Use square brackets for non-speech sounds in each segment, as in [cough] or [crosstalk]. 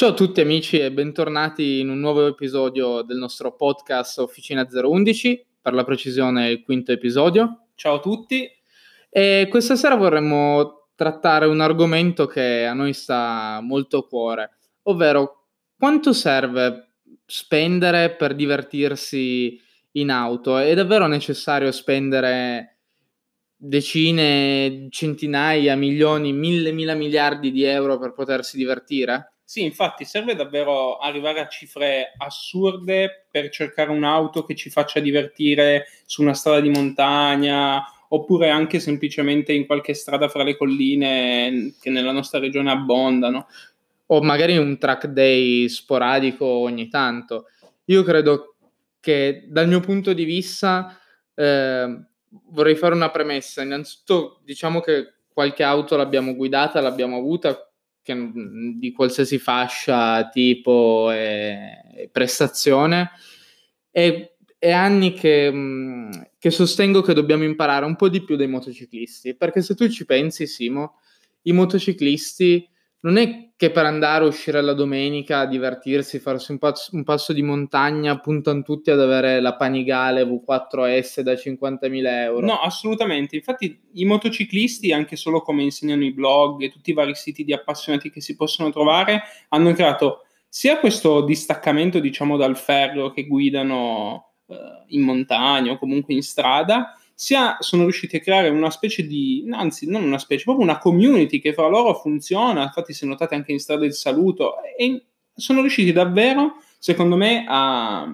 Ciao a tutti amici e bentornati in un nuovo episodio del nostro podcast Officina 011, per la precisione il quinto episodio. Ciao a tutti. E questa sera vorremmo trattare un argomento che a noi sta molto a cuore, ovvero quanto serve spendere per divertirsi in auto? È davvero necessario spendere decine, centinaia, milioni, mille, mila miliardi di euro per potersi divertire? Sì, infatti serve davvero arrivare a cifre assurde per cercare un'auto che ci faccia divertire su una strada di montagna oppure anche semplicemente in qualche strada fra le colline che nella nostra regione abbondano. O magari un track day sporadico ogni tanto. Io credo che dal mio punto di vista eh, vorrei fare una premessa. Innanzitutto diciamo che qualche auto l'abbiamo guidata, l'abbiamo avuta, che, mm, di qualsiasi fascia, tipo e, e prestazione. E, è anni che, mm, che, sostengo che dobbiamo imparare un po' di più dai motociclisti, perché se tu ci pensi, Simo, i motociclisti non è che per andare uscire la domenica, divertirsi, farsi un passo, un passo, di montagna, puntano tutti ad avere la Panigale V4S da 50.000 euro. No, assolutamente. Infatti i motociclisti, anche solo come insegnano i blog e tutti i vari siti di appassionati che si possono trovare, hanno creato sia questo distaccamento, diciamo, dal ferro che guidano eh, in montagna o comunque in strada, sia sono riusciti a creare una specie di, anzi non una specie, proprio una community che fra loro funziona, infatti se notate anche in strada del saluto, e sono riusciti davvero, secondo me, a,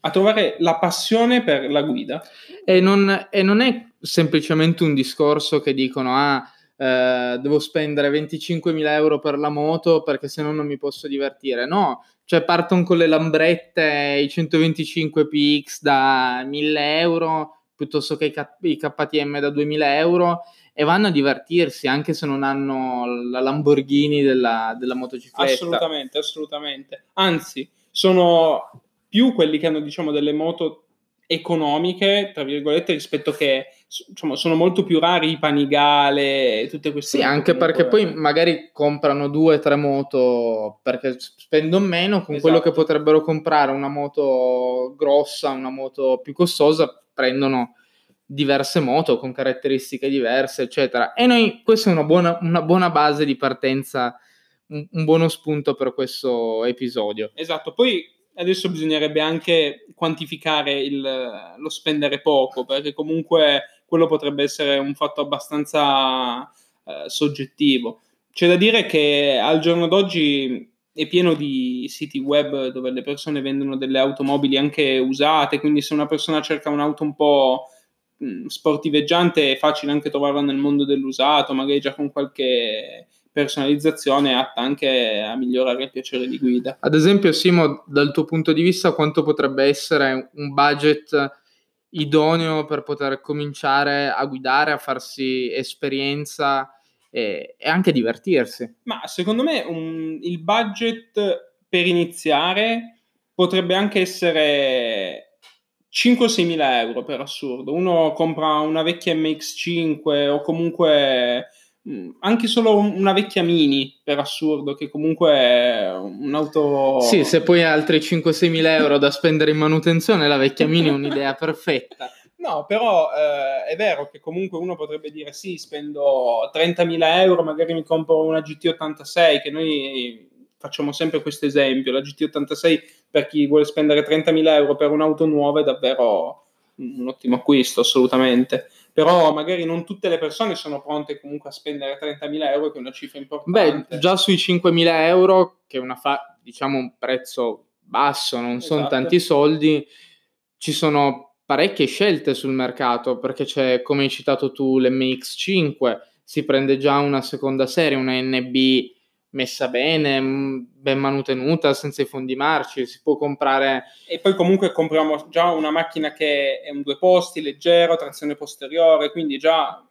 a trovare la passione per la guida. E non, e non, è semplicemente un discorso che dicono, ah, eh, devo spendere 25.000 euro per la moto perché se no non mi posso divertire. No, cioè partono con le lambrette, i 125 PX da 1.000 euro piuttosto che i, K- i KTM da 2000 euro e vanno a divertirsi anche se non hanno la Lamborghini della, della motocicletta. Assolutamente, assolutamente. Anzi, sono più quelli che hanno diciamo delle moto economiche, tra virgolette, rispetto che diciamo, sono molto più rari i Panigale e tutte queste cose. Sì, anche perché poi magari comprano due o tre moto perché spendono meno con esatto. quello che esatto. potrebbero comprare una moto grossa, una moto più costosa prendono diverse moto con caratteristiche diverse, eccetera. E noi, questa è una buona, una buona base di partenza, un, un buono spunto per questo episodio. Esatto, poi adesso bisognerebbe anche quantificare il, lo spendere poco, perché comunque quello potrebbe essere un fatto abbastanza eh, soggettivo. C'è da dire che al giorno d'oggi è pieno di siti web dove le persone vendono delle automobili anche usate, quindi se una persona cerca un'auto un po' mm, sportiveggiante è facile anche trovarla nel mondo dell'usato, magari già con qualche personalizzazione atta anche a migliorare il piacere di guida. Ad esempio, Simo, dal tuo punto di vista, quanto potrebbe essere un budget idoneo per poter cominciare a guidare, a farsi esperienza e, e anche divertirsi. Ma secondo me un, il budget per iniziare potrebbe anche essere 5-6 mila euro per assurdo. Uno compra una vecchia MX5 o comunque mm, anche solo una vecchia Mini per assurdo, che comunque è un'auto. Sì, se poi hai altri 5-6 mila euro da spendere in manutenzione, la vecchia Mini è un'idea [laughs] perfetta. No, però eh, è vero che comunque uno potrebbe dire sì, spendo 30.000 euro, magari mi compro una GT86, che noi facciamo sempre questo esempio, la GT86 per chi vuole spendere 30.000 euro per un'auto nuova è davvero un ottimo acquisto, assolutamente. Però magari non tutte le persone sono pronte comunque a spendere 30.000 euro, che è una cifra importante. Beh, già sui 5.000 euro, che è una fa- diciamo un prezzo basso, non esatto. sono tanti soldi, ci sono parecchie scelte sul mercato perché c'è, come hai citato tu, l'MX5, si prende già una seconda serie, una NB messa bene, ben manutenuta, senza i fondi marci, si può comprare... E poi comunque compriamo già una macchina che è un due posti, leggero, trazione posteriore, quindi già...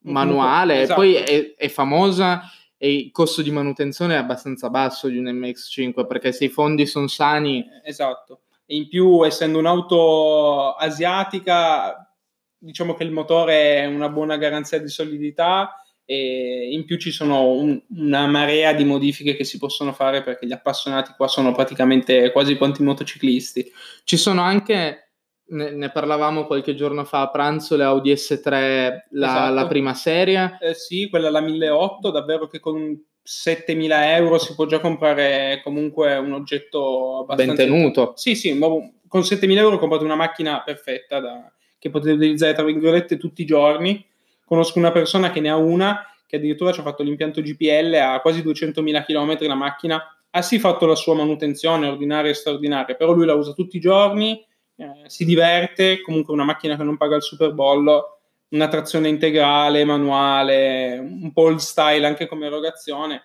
Manuale, esatto. poi è, è famosa e il costo di manutenzione è abbastanza basso di un MX5 perché se i fondi sono sani... Esatto e in più essendo un'auto asiatica diciamo che il motore è una buona garanzia di solidità e in più ci sono un, una marea di modifiche che si possono fare perché gli appassionati qua sono praticamente quasi quanti motociclisti. Ci sono anche, ne, ne parlavamo qualche giorno fa a pranzo, le Audi S3, la, Esatto. la prima serie. Eh, sì, quella la 1008, davvero che con 7000 euro si può già comprare comunque un oggetto abbastanza... Ben tenuto. Sì, sì, con 7000 euro comprate una macchina perfetta da- che potete utilizzare tra virgolette tutti i giorni. Conosco una persona che ne ha una che addirittura ci ha fatto l'impianto GPL a quasi 200.000 km la macchina. Ha sì fatto la sua manutenzione ordinaria e straordinaria, però lui la usa tutti i giorni, eh, si diverte, comunque una macchina che non paga il superbollo, una trazione integrale, manuale, un po' il style anche come erogazione,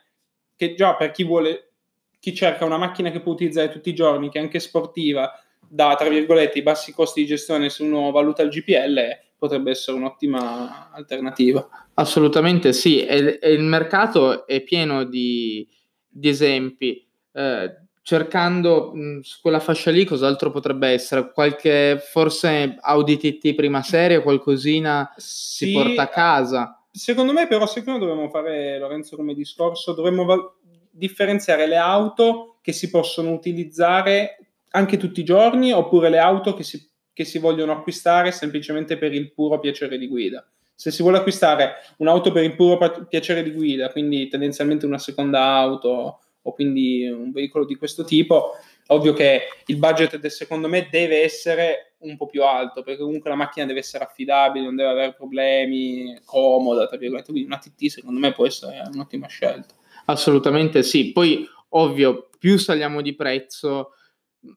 che già per chi vuole, chi cerca una macchina che può utilizzare tutti i giorni, che è anche sportiva, da tra virgolette i bassi costi di gestione se uno valuta il GPL, potrebbe essere un'ottima alternativa. Assolutamente sì, e, e il mercato è pieno di, di esempi. Eh, cercando mh, su quella fascia lì, cos'altro potrebbe essere? Qualche forse Audi TT prima serie, qualcosina si Sì, porta a casa. Secondo me, però, secondo me dobbiamo fare, Lorenzo, come discorso, dovremmo val- differenziare le auto che si possono utilizzare anche tutti i giorni oppure le auto che si, che si vogliono acquistare semplicemente per il puro piacere di guida. Se si vuole acquistare un'auto per il puro piacere di guida, quindi tendenzialmente una seconda auto o quindi un veicolo di questo tipo, ovvio che il budget del secondo me deve essere un po' più alto, perché comunque la macchina deve essere affidabile, non deve avere problemi, comoda, tra virgolette. Quindi una TT secondo me può essere un'ottima scelta. Assolutamente sì. Poi, ovvio, più saliamo di prezzo,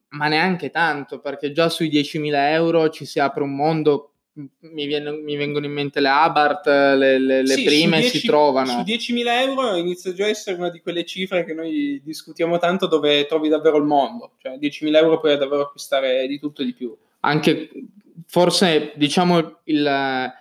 ma neanche tanto, perché già sui 10.000 euro ci si apre un mondo. Mi, viene- mi vengono in mente le Abarth, le, le- le Sì, prime su si 10 trovano. Su 10.000 euro inizia già a essere una di quelle cifre che noi discutiamo tanto dove trovi davvero il mondo. Cioè 10.000 euro puoi davvero acquistare di tutto e di più. Anche forse diciamo il,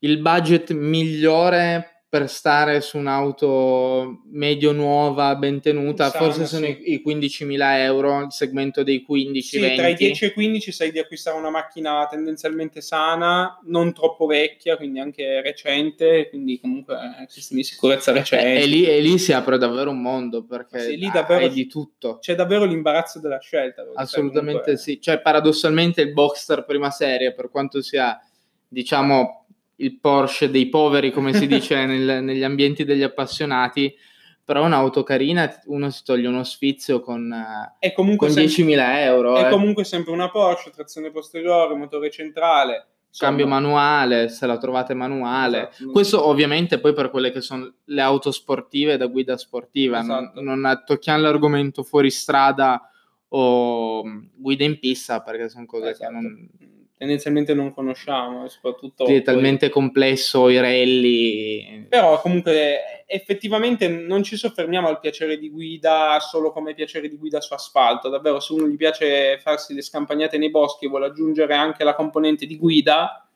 il budget migliore per stare su un'auto medio nuova, ben tenuta, Sana, forse sono sì. i, i 15.000 euro, il segmento dei 15-20. Sì, tra i 10 e i 15 sai di acquistare una macchina tendenzialmente sana, non troppo vecchia, quindi anche recente, quindi comunque eh, sistemi di sicurezza recenti. E, lì, e lì si apre davvero un mondo perché Sì, lì davvero- di tutto. C'è davvero l'imbarazzo della scelta. sai, Assolutamente comunque- sì. Cioè, paradossalmente il Boxster prima serie, per quanto sia, diciamo, il Porsche dei poveri, come si dice [laughs] nel- negli ambienti degli appassionati, però un'auto carina, uno si toglie uno sfizio con, eh, È comunque, con sem- 10.000 euro. è eh. comunque sempre una Porsche, trazione posteriore, motore centrale. insomma. Cambio manuale, se la trovate manuale. Esatto. Questo ovviamente poi per quelle che sono le auto sportive da guida sportiva, non- Esatto. non, tocchiamo l'argomento fuori strada o mh, guida in pista perché sono cose Esatto. che non, tendenzialmente non conosciamo, e soprattutto Sì, è poi- talmente complesso i rally. Però comunque effettivamente non ci soffermiamo al piacere di guida solo come piacere di guida su asfalto, davvero se uno gli piace farsi le scampagnate nei boschi e vuole aggiungere anche la componente di guida,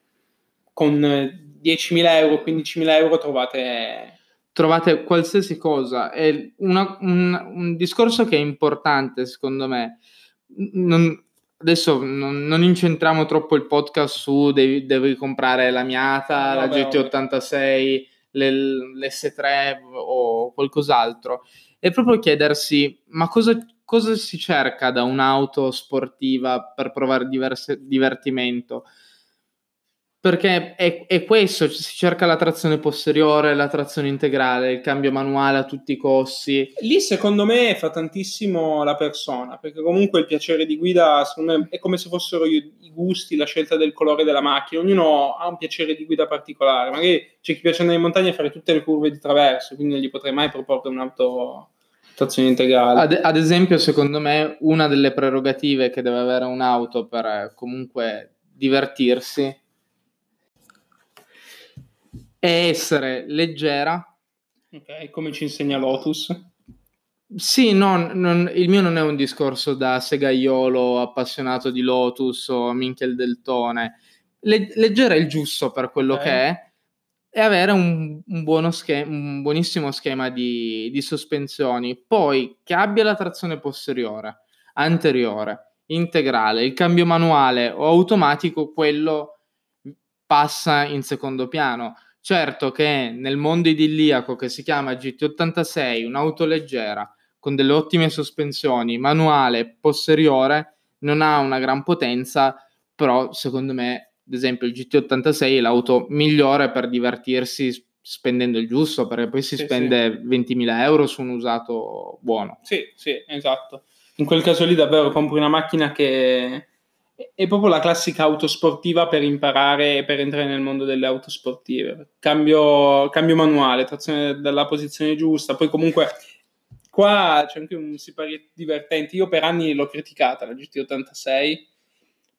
con eh, 10.000 euro, 15.000 euro trovate... Trovate qualsiasi cosa. È una- un, un discorso che è importante, secondo me. Non- adesso non, non incentriamo troppo il podcast su devi, devi comprare la Miata, la Vabbè, GT86, le- l'S3 o qualcos'altro. È proprio chiedersi: ma cosa, cosa si cerca da un'auto sportiva per provare diverse- divertimento? Perché è, è questo, si cerca la trazione posteriore, la trazione integrale, il cambio manuale a tutti i costi. Lì secondo me fa tantissimo la persona, perché comunque il piacere di guida secondo me, è come se fossero i gusti, la scelta del colore della macchina, ognuno ha un piacere di guida particolare, magari c'è chi piace andare in montagna e fare tutte le curve di traverso, quindi non gli potrei mai proporre un'auto trazione integrale. Ad, ad esempio, secondo me, una delle prerogative che deve avere un'auto per eh, comunque divertirsi è essere leggera. Ok, come ci insegna Lotus. Sì, no, non- il mio non è un discorso da segaiolo appassionato di Lotus o Minchel del Tone. Le- leggera è il giusto per quello Ok. che è e avere un, un buono schema, un buonissimo schema di, di sospensioni. Poi che abbia la trazione posteriore, anteriore, integrale, il cambio manuale o automatico, quello passa in secondo piano. Certo che nel mondo idilliaco che si chiama GT86, un'auto leggera con delle ottime sospensioni, manuale, posteriore, non ha una gran potenza, però secondo me, ad esempio, il GT86 è l'auto migliore per divertirsi spendendo il giusto, perché poi si sì, spende sì. 20.000 euro su un usato buono. Sì, sì, esatto. In quel caso lì davvero compri una macchina che è proprio la classica auto sportiva per imparare, per entrare nel mondo delle auto sportive. Cambio, cambio manuale, trazione dalla posizione giusta, poi comunque qua c'è anche un siparietto divertente. Io per anni l'ho criticata, la GT86,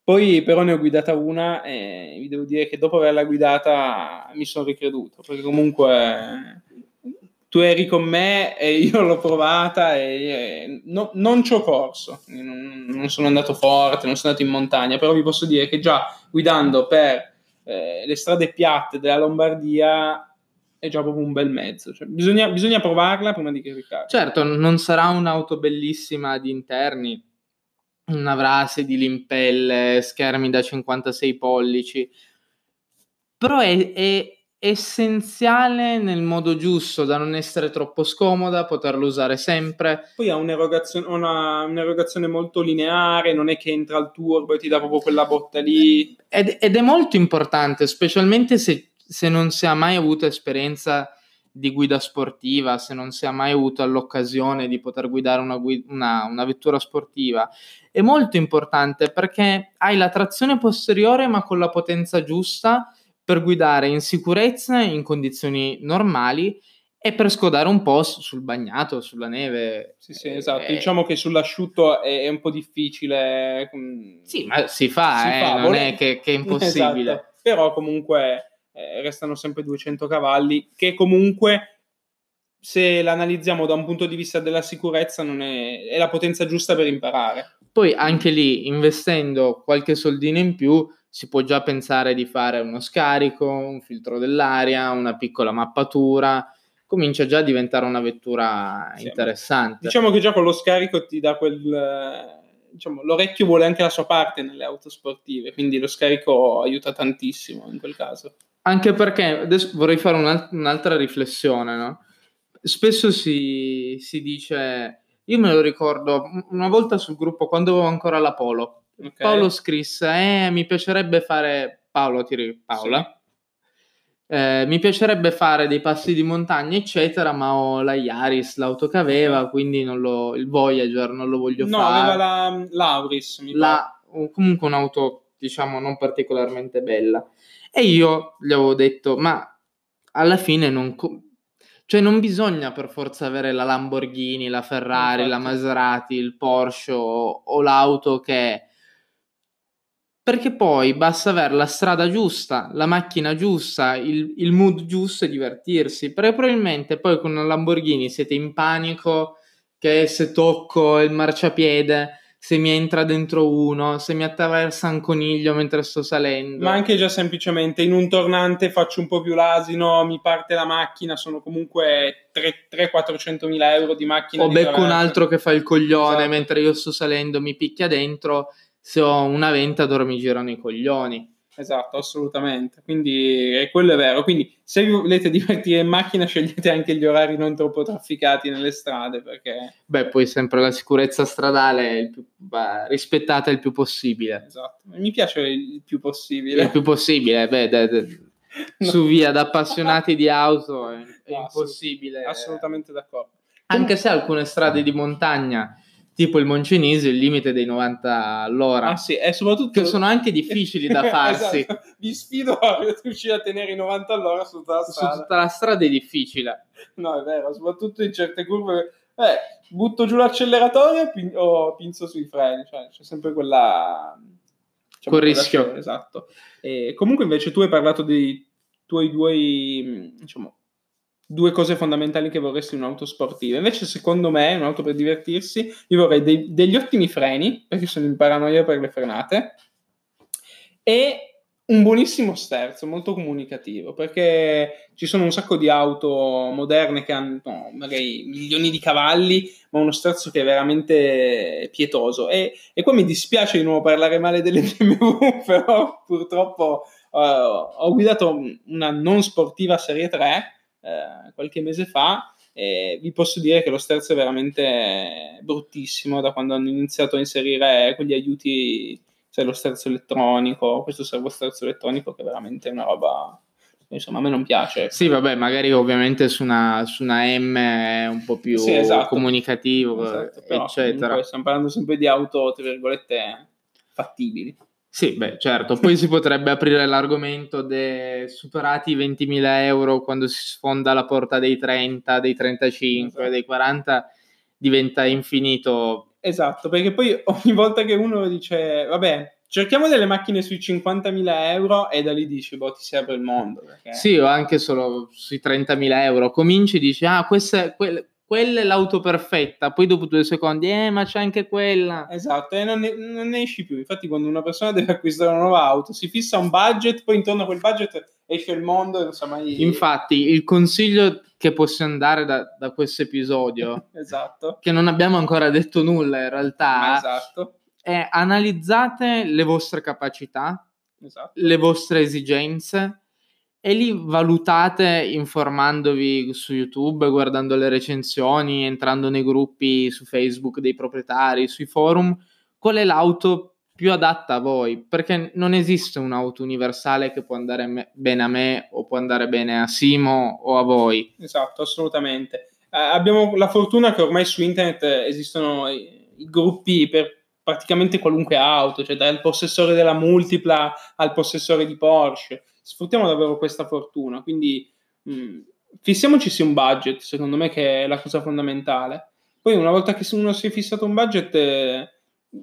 poi però ne ho guidata una e vi devo dire che dopo averla guidata mi sono ricreduto, perché comunque tu eri con me e io l'ho provata e, no, non ci ho corso, non, non, sono andato forte, non sono andato in montagna, però vi posso dire che già guidando per eh, le strade piatte della Lombardia è già proprio un bel mezzo. Cioè, bisogna, bisogna, provarla prima di caricare. Certo, non sarà un'auto bellissima di interni, non avrà sedili in pelle, schermi da 56 pollici, però è, è essenziale nel modo giusto, da non essere troppo scomoda, poterlo usare sempre. Poi ha un'erogazione, una, un'erogazione molto lineare, non è che entra al turbo e ti dà proprio quella botta lì. Ed, ed è molto importante, specialmente se se non si ha mai avuto esperienza di guida sportiva, se non si ha mai avuto l'occasione di poter guidare una, una, una, vettura sportiva, è molto importante perché hai la trazione posteriore ma con la potenza giusta per guidare in sicurezza in condizioni normali e per scodare un po' sul bagnato, sulla neve. Sì, sì, esatto. Eh, diciamo che sull'asciutto è, è, un po' difficile. Sì, ma si fa, si eh, fa non vole... è che, che, è [laughs] impossibile. Esatto. Però comunque eh, restano sempre 200 cavalli, che comunque se l'analizziamo da un punto di vista della sicurezza non è, è la potenza giusta per imparare. Poi anche lì, investendo qualche soldino in più, si può già pensare di fare uno scarico, un filtro dell'aria, una piccola mappatura, comincia già a diventare una vettura sì, interessante. Diciamo che già con lo scarico ti dà quel... Diciamo, l'orecchio vuole anche la sua parte nelle auto sportive, quindi lo scarico aiuta tantissimo in quel caso. Anche perché adesso vorrei fare un'altra riflessione, no? Spesso si, si, dice, io me lo ricordo una volta sul gruppo quando avevo ancora la Polo. Okay. Paolo scrisse, eh, mi piacerebbe fare, Paolo, ti Paola, sì. eh, mi piacerebbe fare dei passi di montagna, eccetera, ma ho la Yaris, l'auto che aveva, quindi non lo, il Voyager non lo voglio no, fare. No, aveva la l'Auris, mi la, comunque un'auto, diciamo, non particolarmente bella. E io gli avevo detto, ma alla fine non... Co- cioè non bisogna per forza avere la Lamborghini, la Ferrari, Infatti. la Maserati, il Porsche o, o l'auto che... Perché poi basta avere la strada giusta, la macchina giusta, il, il mood giusto e divertirsi. Perché probabilmente poi con una Lamborghini siete in panico che se tocco il marciapiede se mi entra dentro uno, se mi attraversa un coniglio mentre sto salendo. Ma anche già semplicemente in un tornante faccio un po' più l'asino, mi parte la macchina, sono comunque 300-400 mila euro di macchina. O becco traverso. un altro che fa il coglione esatto. mentre io sto salendo, mi picchia dentro, se ho una venta loro mi girano i coglioni. Esatto, assolutamente. Quindi eh, quello è vero. Quindi se vi volete [laughs] divertire in macchina, scegliete anche gli orari non troppo trafficati nelle strade. Perché... Beh, poi sempre la sicurezza stradale è più, beh, rispettata il più possibile. Esatto. Mi piace il più possibile. Il più possibile, beh, de, de, no. [laughs] su via da appassionati di auto è, è no, impossibile. Assolutamente d'accordo. Anche se alcune strade di montagna tipo il Moncenese il limite dei 90 all'ora. Ah sì, e soprattutto... Che sono anche difficili da [laughs] farsi. esatto. Vi sfido a riuscire a tenere i 90 all'ora su tutta la strada. Su tutta la strada è difficile. No, è vero, soprattutto in certe curve... Eh, butto giù l'acceleratore o, pin- o pinzo sui freni, cioè c'è sempre quella... Diciamo, Quel rischio. Esatto. E comunque invece tu hai parlato dei tuoi due, diciamo, due cose fondamentali che vorresti in un'auto sportiva. Invece, secondo me, un'auto per divertirsi, io vorrei dei, degli ottimi freni, perché sono in paranoia per le frenate, e un buonissimo sterzo, molto comunicativo, perché ci sono un sacco di auto moderne che hanno no, magari milioni di cavalli, ma uno sterzo che è veramente pietoso. E, e qua mi dispiace di nuovo parlare male delle [laughs] BMW, però purtroppo uh, ho guidato una non sportiva Serie 3 uh, qualche mese fa e vi posso dire che lo sterzo è veramente bruttissimo da quando hanno iniziato a inserire quegli aiuti, cioè lo sterzo elettronico, questo servo sterzo elettronico che è veramente una roba insomma a me non piace. Sì, vabbè, magari ovviamente su una, su una M è un po' più sì, esatto. comunicativo, esatto, eccetera. Stiamo parlando sempre di auto, tra virgolette, fattibili. Sì, beh, certo. Poi si potrebbe aprire l'argomento dei superati i 20.000 euro quando si sfonda la porta dei 30, dei 35, esatto. dei 40, diventa infinito. Esatto, perché poi [laughs] ogni volta che uno dice, vabbè, cerchiamo delle macchine sui 50.000 euro e da lì dici, boh, ti si apre il mondo. Perché... Sì, o anche solo sui 30.000 euro. Cominci e dici, ah, questa è... Que- quella è l'auto perfetta, poi dopo due secondi, eh, ma c'è anche quella. Esatto, e non ne, non ne, esci più. Infatti, quando una persona deve acquistare una nuova auto, si fissa un budget, poi intorno a quel budget esce il mondo e non sa mai. Infatti, il consiglio che possiamo dare da, da questo episodio, [laughs] esatto. che non abbiamo ancora detto nulla in realtà, esatto. è analizzate le vostre capacità, esatto. le vostre esigenze e lì valutate informandovi su YouTube, guardando le recensioni, entrando nei gruppi su Facebook dei proprietari, sui forum, qual è l'auto più adatta a voi, perché non esiste un'auto universale che può andare me- bene a me o può andare bene a Simo o a voi. Esatto, assolutamente. Eh, abbiamo la fortuna che ormai su internet esistono i, i gruppi per praticamente qualunque auto, cioè dal possessore della multipla al possessore di Porsche sfruttiamo davvero questa fortuna. Quindi mh, mm, fissiamoci sì un budget, secondo me, che è la cosa fondamentale. Poi, una volta che uno si è fissato un budget, eh,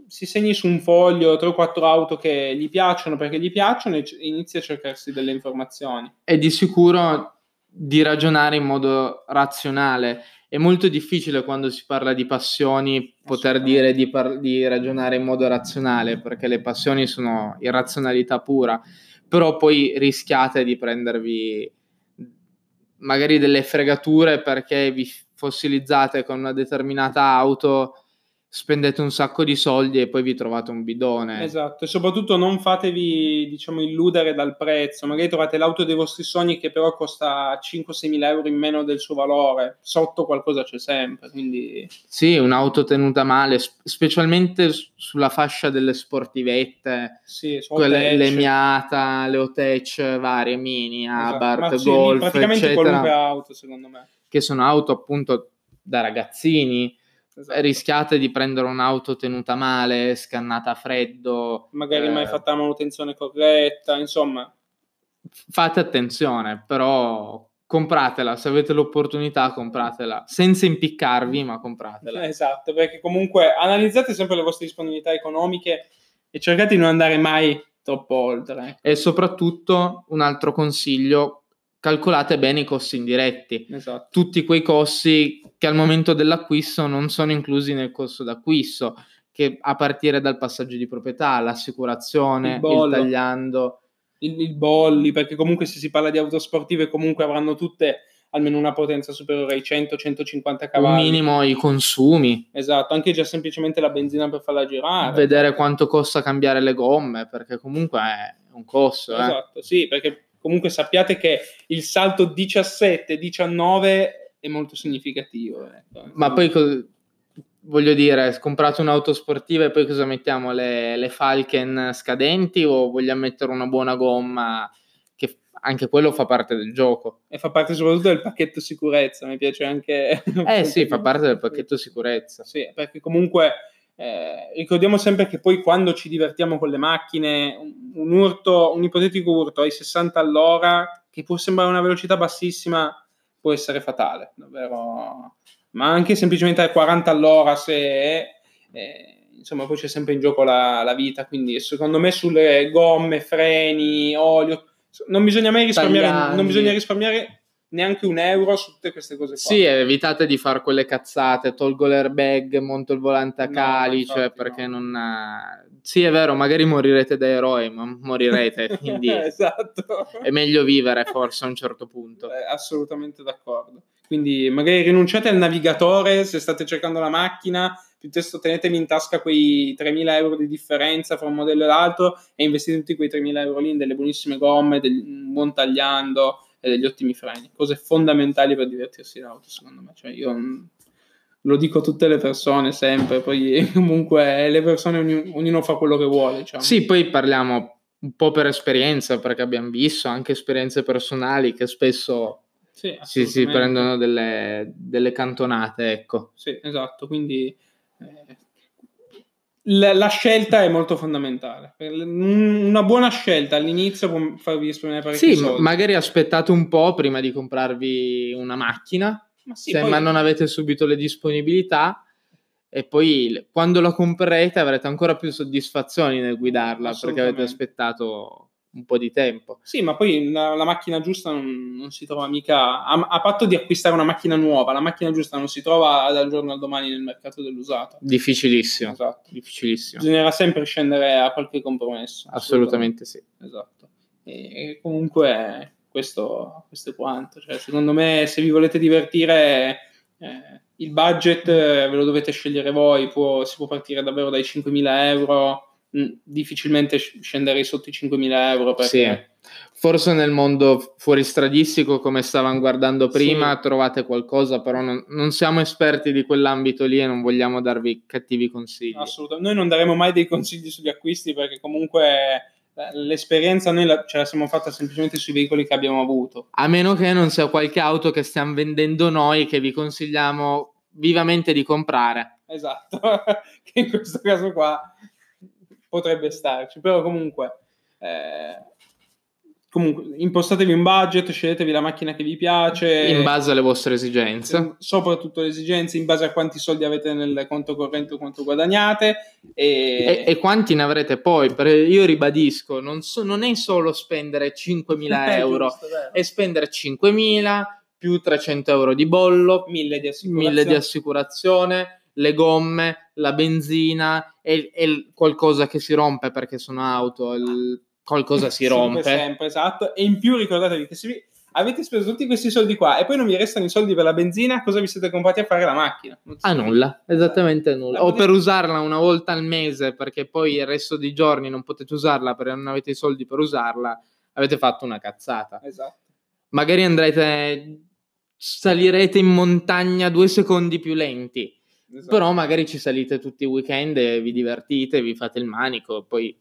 si segni su un foglio 3 o 4 auto che gli piacciono perché gli piacciono e inizia a cercarsi delle informazioni. È di sicuro di ragionare in modo razionale. È molto difficile quando si parla di passioni poter dire di, par- di ragionare in modo razionale perché le passioni sono irrazionalità pura però poi rischiate di prendervi magari delle fregature perché vi fossilizzate con una determinata auto spendete un sacco di soldi e poi vi trovate un bidone. Esatto, e soprattutto non fatevi, diciamo, illudere dal prezzo. Magari trovate l'auto dei vostri sogni che però costa 5-6 mila euro in meno del suo valore. Sotto qualcosa c'è sempre, quindi... Sì, un'auto tenuta male, specialmente sulla fascia delle sportivette. Sì, quelle, le Miata, le Otech varie, Mini, esatto. Abarth, sì, Golf, praticamente eccetera, qualunque auto, secondo me. Che sono auto appunto da ragazzini esatto. rischiate di prendere un'auto tenuta male, scannata a freddo. Magari eh, mai fatta la manutenzione corretta, insomma. Fate attenzione, però compratela, se avete l'opportunità compratela, senza impiccarvi, ma compratela. [laughs] Esatto, perché comunque analizzate sempre le vostre disponibilità economiche e cercate di non andare mai troppo oltre. E soprattutto un altro consiglio, calcolate bene i costi indiretti. Esatto. Tutti quei costi che al momento dell'acquisto non sono inclusi nel costo d'acquisto, che a partire dal passaggio di proprietà, l'assicurazione, il, il tagliando. Il, il, bolli, perché comunque se si parla di auto sportive comunque avranno tutte almeno una potenza superiore ai 100-150 cavalli. Un minimo i consumi. Esatto, anche già semplicemente la benzina per farla girare. Vedere quanto costa cambiare le gomme, perché comunque è un costo. Esatto, eh. sì, perché comunque sappiate che il salto 17-19 è molto significativo. Ecco. Ma poi voglio dire, comprato un'auto sportiva e poi cosa mettiamo? Le, le Falken scadenti o vogliamo mettere una buona gomma? Che anche quello fa parte del gioco. E fa parte soprattutto del pacchetto sicurezza, mi piace anche... Eh sì, [laughs] fa parte del pacchetto sicurezza. Sì, perché comunque eh, ricordiamo sempre che poi quando ci divertiamo con le macchine, un, urto, un ipotetico urto ai 60 all'ora, che può sembrare una velocità bassissima, può essere fatale, davvero. Ma anche semplicemente a 40 all'ora, se è, eh, insomma, poi c'è sempre in gioco la, la, vita. Quindi, secondo me, sulle gomme, freni, olio, non bisogna mai risparmiare, non bisogna risparmiare neanche un euro su tutte queste cose qua. Sì, evitate di fare quelle cazzate, tolgo l'airbag, monto il volante a no, calice, infatti, perché no. non... Sì, è vero, magari morirete da eroi, ma morirete, [laughs] quindi esatto. è meglio vivere forse a un certo punto. Eh, assolutamente d'accordo. Quindi magari rinunciate al navigatore se state cercando la macchina, piuttosto tenetevi in tasca quei 3.000 euro di differenza fra un modello e l'altro e investite tutti quei 3.000 euro lì in delle buonissime gomme, del, un buon tagliando e degli ottimi freni, cose fondamentali per divertirsi in auto secondo me, cioè io lo dico a tutte le persone sempre, poi [laughs] comunque le persone ognuno, ognuno fa quello che vuole. Diciamo. Sì, poi parliamo un po' per esperienza, perché abbiamo visto anche esperienze personali che spesso sì, si, si, prendono delle, delle, cantonate, ecco. Sì, esatto, quindi eh, la, la, scelta è molto fondamentale. Una buona scelta all'inizio può farvi risparmiare parecchi sì, soldi. magari aspettate un po' prima di comprarvi una macchina, ma, sì, se, poi... ma non avete subito le disponibilità e poi quando la comprerete avrete ancora più soddisfazioni nel guidarla perché avete aspettato un po' di tempo. Sì, ma poi la, la macchina giusta non, non, si trova mica a, a, patto di acquistare una macchina nuova, la macchina giusta non si trova dal giorno al domani nel mercato dell'usato. Difficilissimo. Esatto. Difficilissimo. Bisognerà sempre scendere a qualche compromesso. Assolutamente, assolutamente sì. Esatto. E comunque questo, questo è quanto. Cioè, secondo me se vi volete divertire... Eh, il budget eh, ve lo dovete scegliere voi, può, si può partire davvero dai 5.000 euro, difficilmente scenderei sotto i 5.000 euro. Perché... Sì. Forse nel mondo fuoristradistico, come stavamo guardando prima, sì. trovate qualcosa, però non, non, siamo esperti di quell'ambito lì e non vogliamo darvi cattivi consigli. Assolutamente, noi non daremo mai dei consigli sugli acquisti perché comunque eh, l'esperienza noi la, ce la siamo fatta semplicemente sui veicoli che abbiamo avuto. A meno che non sia qualche auto che stiamo vendendo noi che vi consigliamo vivamente di comprare. Esatto, [laughs] che in questo caso qua potrebbe starci, però comunque eh, comunque impostatevi un budget, sceglietevi la macchina che vi piace. In base alle vostre esigenze, soprattutto le esigenze, in base a quanti soldi avete nel conto corrente o quanto guadagnate e, e, e quanti ne avrete poi. io ribadisco, non, so, non è solo spendere 5.000 [laughs] euro, giusto, è spendere 5.000 più 300 euro di bollo, 1000 di assicurazione, 1000 di assicurazione le gomme, la benzina e, e, qualcosa che si rompe perché sono auto. Il, qualcosa si [laughs] rompe. Sempre, esatto. E in più ricordatevi che se vi avete speso tutti questi soldi qua e poi non vi restano i soldi per la benzina, cosa vi siete comprati a fare la macchina? A nulla, esattamente nulla. O per usarla una volta al mese perché poi il resto dei giorni non potete usarla perché non avete i soldi per usarla, avete fatto una cazzata. Esatto. Magari andrete, salirete in montagna due secondi più lenti. Esatto. Però magari ci salite tutti i weekend e vi divertite, vi fate il manico, poi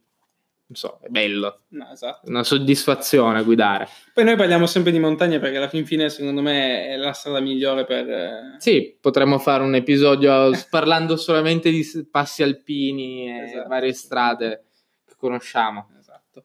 non so, è bello. No, esatto. Una soddisfazione guidare. Poi noi parliamo sempre di montagne perché alla fin fine secondo me è la strada migliore per... Eh, sì, potremmo fare un episodio [laughs] parlando solamente di passi alpini e esatto. varie strade che conosciamo. Esatto.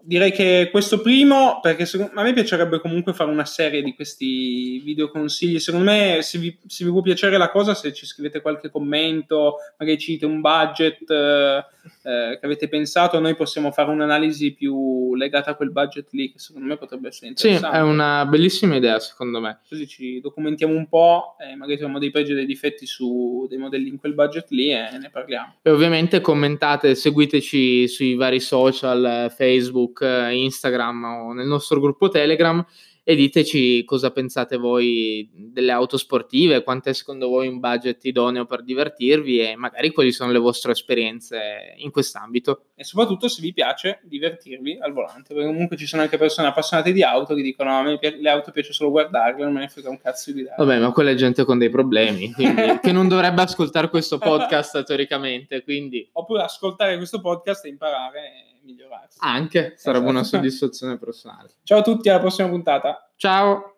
Direi che questo primo, perché secondo, a me piacerebbe comunque fare una serie di questi video consigli. Secondo me, se vi, se vi può piacere la cosa, se ci scrivete qualche commento, magari ci dite un budget eh, eh, che avete pensato, noi possiamo fare un'analisi più legata a quel budget lì, che secondo me potrebbe essere interessante. Sì, è una bellissima idea, secondo me. Così ci documentiamo un po', e magari troviamo dei pregi e dei difetti su dei modelli in quel budget lì e ne parliamo. E ovviamente commentate, seguiteci sui vari social Facebook, Instagram o nel nostro gruppo Telegram e diteci cosa pensate voi delle auto sportive, quanto è secondo voi un budget idoneo per divertirvi e magari quali sono le vostre esperienze in quest'ambito. E soprattutto se vi piace divertirvi al volante, perché comunque ci sono anche persone appassionate di auto che dicono a me le auto piace solo guardarle, non me ne frega un cazzo di guidare. Vabbè, ma quella è gente con dei problemi, quindi, [laughs] che non dovrebbe ascoltare questo podcast [laughs] teoricamente, quindi... Oppure ascoltare questo podcast e imparare migliorarsi. Anche, sarebbe esatto. una soddisfazione personale. Ciao a tutti, alla prossima puntata. Ciao.